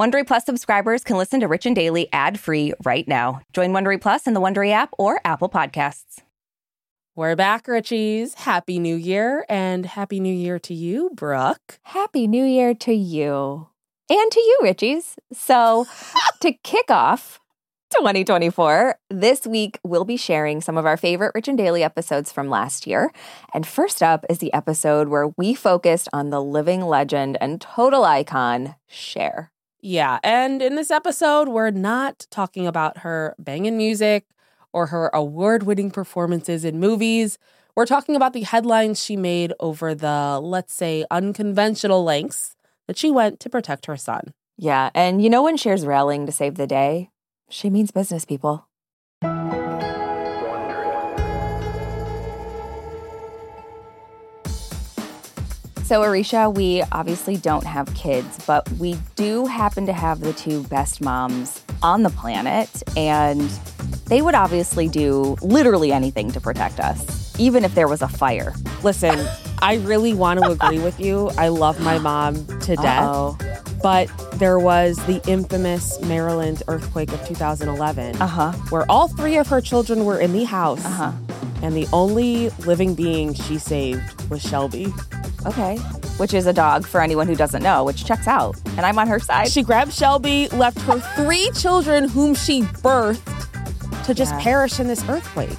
Wondery Plus subscribers can listen to Rich and Daily ad-free right now. Join Wondery Plus in the Wondery app or Apple Podcasts. We're back, Richies. Happy New Year and Happy New Year to you, Brooke. Happy New Year to you and to you, Richies. So, to kick off 2024, this week we'll be sharing some of our favorite Rich and Daily episodes from last year. And first up is the episode where we focused on the living legend and total icon, Cher. Yeah, and in this episode, we're not talking about her banging music or her award winning performances in movies. We're talking about the headlines she made over the, let's say, unconventional lengths that she went to protect her son. Yeah, and you know when Cher's rallying to save the day? She means business, people. So, Aricia, we obviously don't have kids, but we do happen to have the two best moms on the planet, and they would obviously do literally anything to protect us, even if there was a fire. Listen, I really want to agree with you. I love my mom to death. Uh-oh. But there was the infamous Maryland earthquake of 2011, Uh-huh. where all three of her children were in the house, Uh-huh. And the only living being she saved was Shelby. Okay. Which is a dog for anyone who doesn't know, which checks out. And I'm on her side. She grabbed Shelby, left her three children, whom she birthed, to just Yeah. perish in this earthquake.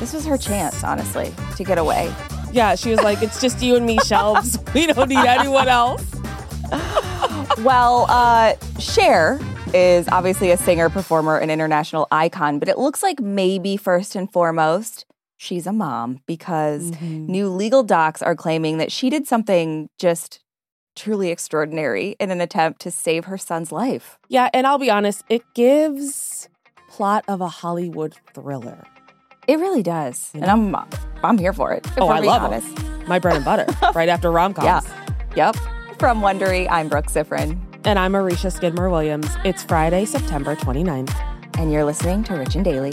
this was her chance, honestly, to get away. Yeah, she was like, "It's just you and me, Shelbs. We don't need anyone else." Well, uh, Cher is obviously a singer, performer, and international icon, but it looks like maybe first and foremost, she's a mom because mm-hmm. new legal docs are claiming that she did something just truly extraordinary in an attempt to save her son's life. Yeah, and I'll be honest, it gives plot of a Hollywood thriller. It really does. And I'm I'm here for it. Oh, I love honest. it. My bread and butter, right after rom coms. Yeah. Yep. From Wondery, I'm Brooke Siffrinn, And I'm Marisha Skidmore Williams. It's Friday, September 29th. and you're listening to Rich and Daily.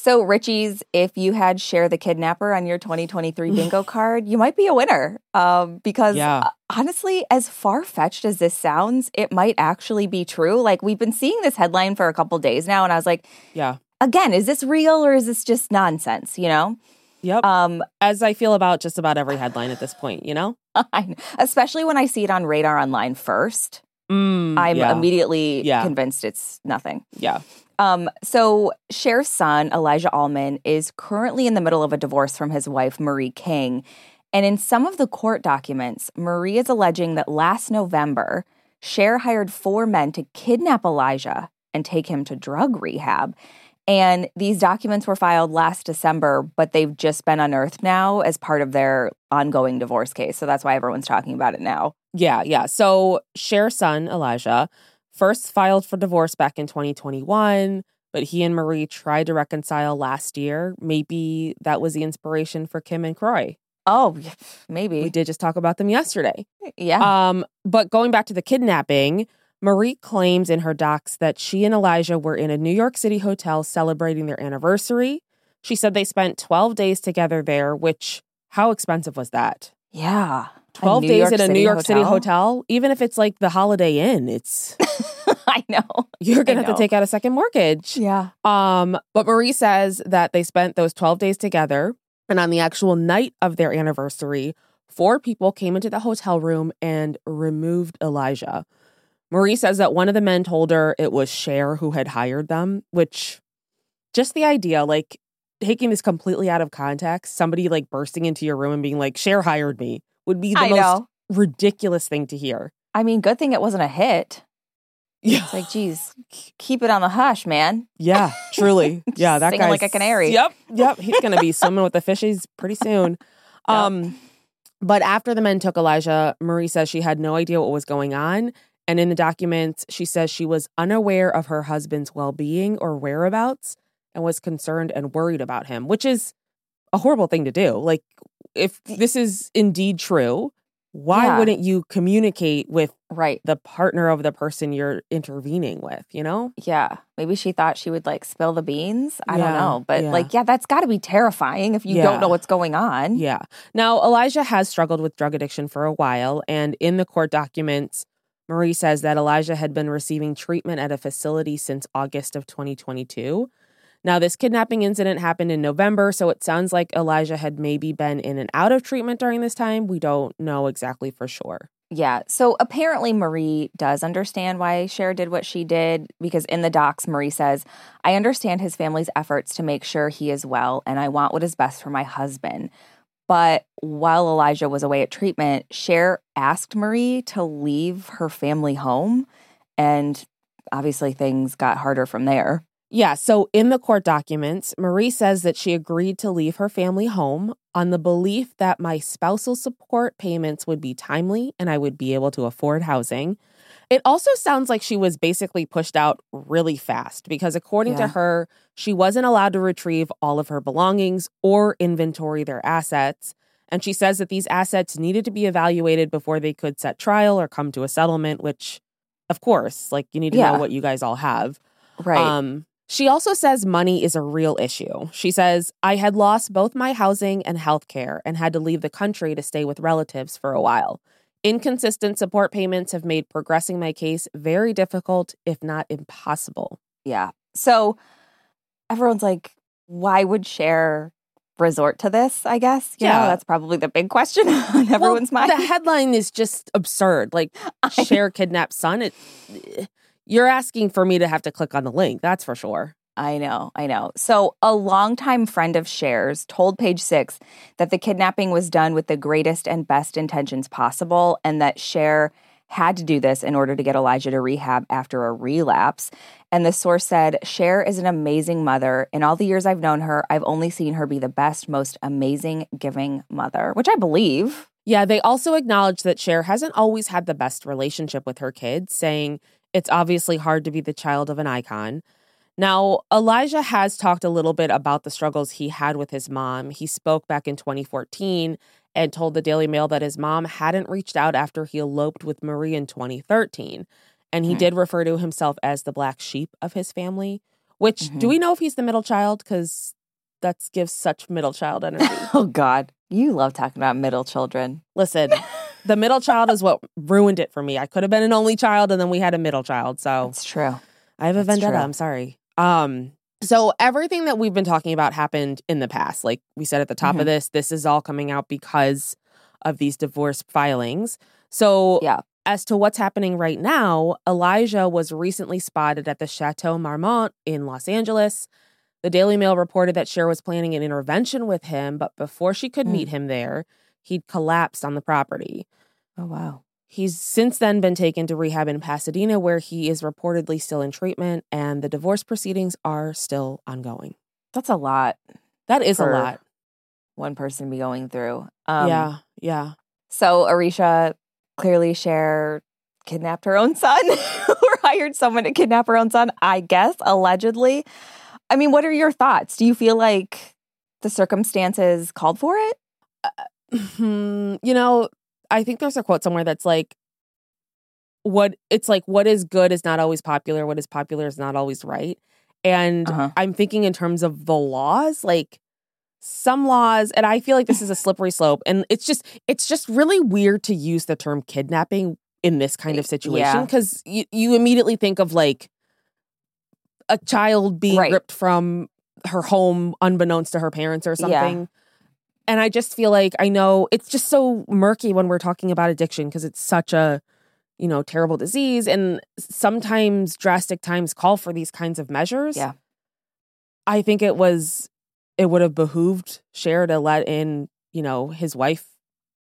So, Richie's, if you had Cher the Kidnapper on your 2023 bingo card, you might be a winner. Um, because Yeah. uh, honestly, as far fetched as this sounds, it might actually be true. Like, we've been seeing this headline for a couple days now, and I was like, Yeah. again, is this real or is this just nonsense? You know? Yep. Um, As I feel about just about every headline at this point, you know? Especially when I see it on Radar Online first, Mm, I'm yeah. immediately Yeah. convinced it's nothing. Yeah. Um, so Cher's son, Elijah Allman, is currently in the middle of a divorce from his wife, Marie King. And in some of the court documents, Marie is alleging that last November, Cher hired four men to kidnap Elijah and take him to drug rehab. And these documents were filed last December, but they've just been unearthed now as part of their ongoing divorce case. So that's why everyone's talking about it now. Yeah, yeah. So Cher's son, Elijah, first filed for divorce back in 2021, but he and Marie tried to reconcile last year. Maybe that was the inspiration for Kim and Kroy. Oh, maybe. We did just talk about them yesterday. Yeah. Um, but going back to the kidnapping, Marie claims in her docs that she and Elijah were in a New York City hotel celebrating their anniversary. She said they spent 12 days together there, which how expensive was that? yeah. 12 days York in a City New York City hotel, even if it's like the Holiday Inn, it's I know. you're going to have to take out a second mortgage. Yeah. Um, but Marie says that they spent those 12 days together. And on the actual night of their anniversary, four people came into the hotel room and removed Elijah. Marie says that one of the men told her it was Cher who had hired them, which just the idea, like taking this completely out of context, somebody like bursting into your room and being like, Cher hired me would be the I most know. ridiculous thing to hear. I mean, good thing it wasn't a hit. Yeah. It's like, geez, keep it on the hush, man. Yeah, truly. Yeah, that guy like a canary. Yep, yep. He's gonna be swimming with the fishies pretty soon. Um, but after the men took Elijah, Marie says she had no idea what was going on, and in the documents, she says she was unaware of her husband's well-being or whereabouts, and was concerned and worried about him, which is a horrible thing to do. Like, if this is indeed true, why Yeah. wouldn't you communicate with Right. the partner of the person you're intervening with? You know? Yeah. Maybe she thought she would like spill the beans. I don't know. But yeah. like, yeah, that's got to be terrifying if you Yeah. don't know what's going on. Yeah. Now, Elijah has struggled with drug addiction for a while. And in the court documents, Marie says that Elijah had been receiving treatment at a facility since August of 2022. Now, this kidnapping incident happened in November. So it sounds like Elijah had maybe been in and out of treatment during this time. We don't know exactly for sure. Yeah. So apparently, Marie does understand why Cher did what she did because in the docs, Marie says, I understand his family's efforts to make sure he is well, and I want what is best for my husband. But while Elijah was away at treatment, Cher asked Marie to leave her family home. And obviously, things got harder from there. Yeah, so in the court documents, Marie says that she agreed to leave her family home on the belief that my spousal support payments would be timely and I would be able to afford housing. It also sounds like she was basically pushed out really fast because, according to her, she wasn't allowed to retrieve all of her belongings or inventory their assets. And she says that these assets needed to be evaluated before they could set trial or come to a settlement, which, of course, like you need to Yeah. know what you guys all have. Right. Um, she also says money is a real issue. She says, I had lost both my housing and health care and had to leave the country to stay with relatives for a while. Inconsistent support payments have made progressing my case very difficult, if not impossible. Yeah. So everyone's like, why would Cher resort to this? I guess. You know, Yeah. that's probably the big question on everyone's well, mind. The headline is just absurd. Like, Cher kidnapped son. It, eh, you're asking for me to have to click on the link. That's for sure. I know, I know. So, a longtime friend of Cher's told Page Six that the kidnapping was done with the greatest and best intentions possible, and that Cher had to do this in order to get Elijah to rehab after a relapse. And the source said, Cher is an amazing mother. In all the years I've known her, I've only seen her be the best, most amazing, giving mother, which I believe. Yeah, they also acknowledge that Cher hasn't always had the best relationship with her kids, saying it's obviously hard to be the child of an icon. Now, Elijah has talked a little bit about the struggles he had with his mom. He spoke back in 2014 and told the Daily Mail that his mom hadn't reached out after he eloped with Marie in 2013. And he Hmm. did refer to himself as the black sheep of his family, which do Mhm. we know if he's the middle child? Because that gives such middle child energy. Oh, God. You love talking about middle children. Listen, the middle child is what ruined it for me. I could have been an only child and then we had a middle child. So it's true. I have a that's vendetta. true. I'm sorry. Um so everything that we've been talking about happened in the past. Like we said at the top Mhm. of this, this is all coming out because of these divorce filings. So Yeah. as to what's happening right now, Elijah was recently spotted at the Chateau Marmont in Los Angeles. The Daily Mail reported that Cher was planning an intervention with him, but before she could Hmm. meet him there, he'd collapsed on the property. Oh, wow. He's since then been taken to rehab in Pasadena, where he is reportedly still in treatment, and the divorce proceedings are still ongoing. That's a lot. That is For a lot. One person be going through. Um, yeah, yeah. So Aricia clearly Cher kidnapped her own son or hired someone to kidnap her own son, I guess, allegedly. I mean, what are your thoughts? Do you feel like the circumstances called for it? Hmm, you know, I think there's a quote somewhere that's like, what it's like, what is good is not always popular, what is popular is not always right. And Uh-huh. I'm thinking in terms of the laws, like some laws, and I feel like this is a slippery slope. And it's just, it's just really weird to use the term kidnapping in this kind of situation Yeah. because you, you immediately think of like a child being Right. ripped from her home unbeknownst to her parents or Yeah. And I just feel like I know it's just so murky when we're talking about addiction because it's such a, you know, terrible disease. And sometimes drastic times call for these kinds of measures. Yeah. I think it was, it would have behooved Cher to let in, you know, his wife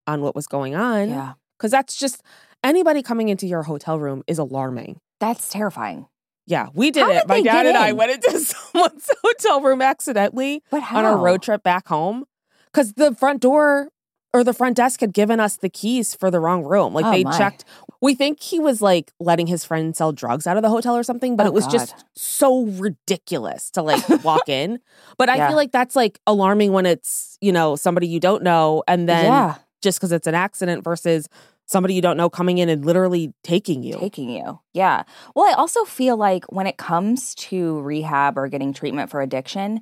on what was going on. Yeah. Cause that's just anybody coming into your hotel room is alarming. That's terrifying. Yeah, we did How it. did My dad and I went into someone's hotel room accidentally on a road trip back home because the front door or the front desk had given us the keys for the wrong room. Like Oh, they my. checked. We think he was like letting his friend sell drugs out of the hotel or something, but Oh, it was God. just so ridiculous to like walk in. But I Yeah. feel like that's like alarming when it's, you know, somebody you don't know and then yeah, just because it's an accident versus somebody you don't know coming in and literally taking you. taking you. Yeah. Well, I also feel like when it comes to rehab or getting treatment for addiction,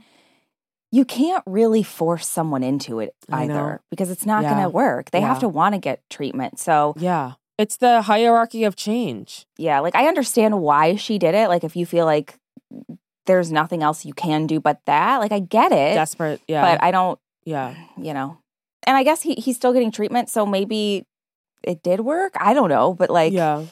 you can't really force someone into it either because it's not going to work. They have to want to get treatment. So, yeah. It's the hierarchy of change. yeah, like I understand why she did it. Like if you feel like there's nothing else you can do but that, like I get it. Desperate. Yeah. But I don't, yeah. you know. And I guess he he's still getting treatment, so maybe it did work. I don't know, but like yeah.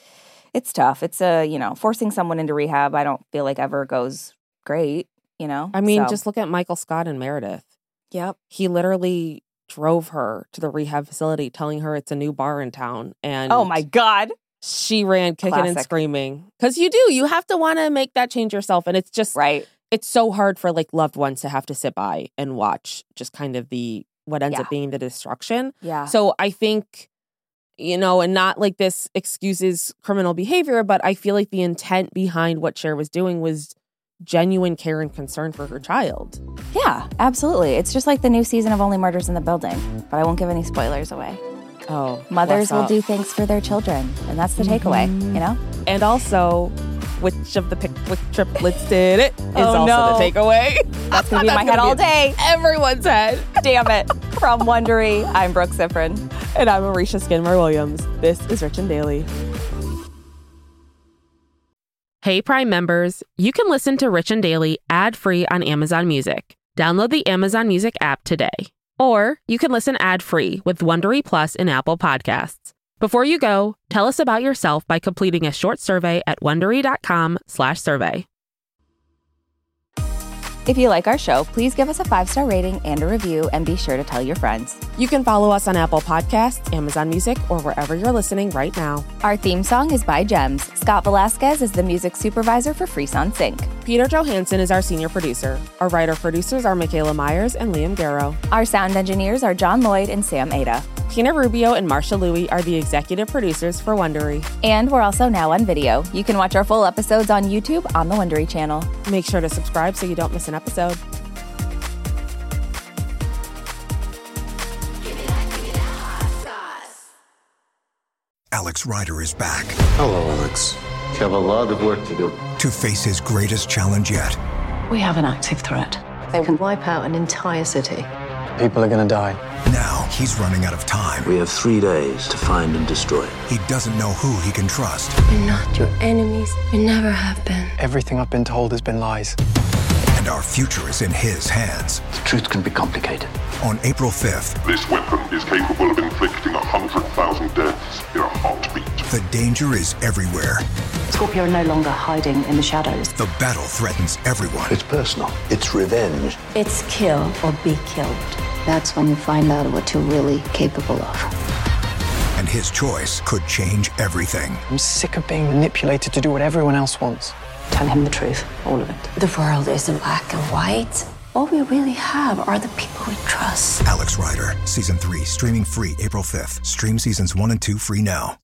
it's tough. It's a, you know, forcing someone into rehab, I don't feel like ever goes great, you know? I mean, So- just look at Michael Scott and Meredith. Yep. He literally drove her to the rehab facility telling her it's a new bar in town. And Oh my God. she ran kicking and screaming. Because you do, you have to want to make that change yourself. And it's just, Right. it's so hard for like loved ones to have to sit by and watch just kind of the, what ends Yeah. up being the destruction. Yeah. So I think, you know, and not like this excuses criminal behavior, but I feel like the intent behind what Cher was doing was genuine care and concern for her child. yeah, absolutely. It's just like the new season of Only Murders in the Building, but I won't give any spoilers away. Oh, Mothers will up. do things for their children, and that's the takeaway, you know? And also, which of the Pickwick triplets did it is Oh, also no. the takeaway. That's to be in my head all day. Everyone's head. Damn it. From Wondery, I'm Brooke Siffrinn. And I'm Marisha Skidmore Williams. This is Rich and Daily. Hey, Prime members, you can listen to Rich and Daily ad free on Amazon Music. Download the Amazon Music app today. Or you can listen ad free with Wondery Plus in Apple Podcasts. Before you go, tell us about yourself by completing a short survey at wondery.com/slash survey. If you like our show, please give us a five star rating and a review, and be sure to tell your friends. You can follow us on Apple Podcasts, Amazon Music, or wherever you're listening right now. Our theme song is by Gems. Scott Velasquez is the music supervisor for Frisson Sync. Peter Johansson is our senior producer. Our writer producers are Michaela Myers and Liam Garrow. Our sound engineers are John Lloyd and Sam Ada. Tina Rubio and Marsha Louie are the executive producers for Wondery. And we're also now on video. You can watch our full episodes on YouTube on the Wondery channel. Make sure to subscribe so you don't miss an episode. Alex Rider is back Hello, Alex. You have a lot of work to do. to face his greatest challenge yet. We have an active threat. They can wipe out an entire city. People are gonna die. Now he's running out of time. We have three days to find and destroy it. He doesn't know who he can trust. We're not your enemies. We never have been. Everything I've been told has been lies. And our future is in his hands. The truth can be complicated. On April 5th, This weapon is capable of inflicting 100,000 deaths in a heartbeat. the danger is everywhere. Scorpia are no longer hiding in the shadows. The battle threatens everyone. It's personal. It's revenge. It's kill or be killed. That's when you find out what you're really capable of. And his choice could change everything. I'm sick of being manipulated to do what everyone else wants. Tell him the truth, all of it. The world isn't black and white. All we really have are the people we trust. Alex Rider, Season 3, streaming free April 5th. Stream Seasons 1 and 2 free now.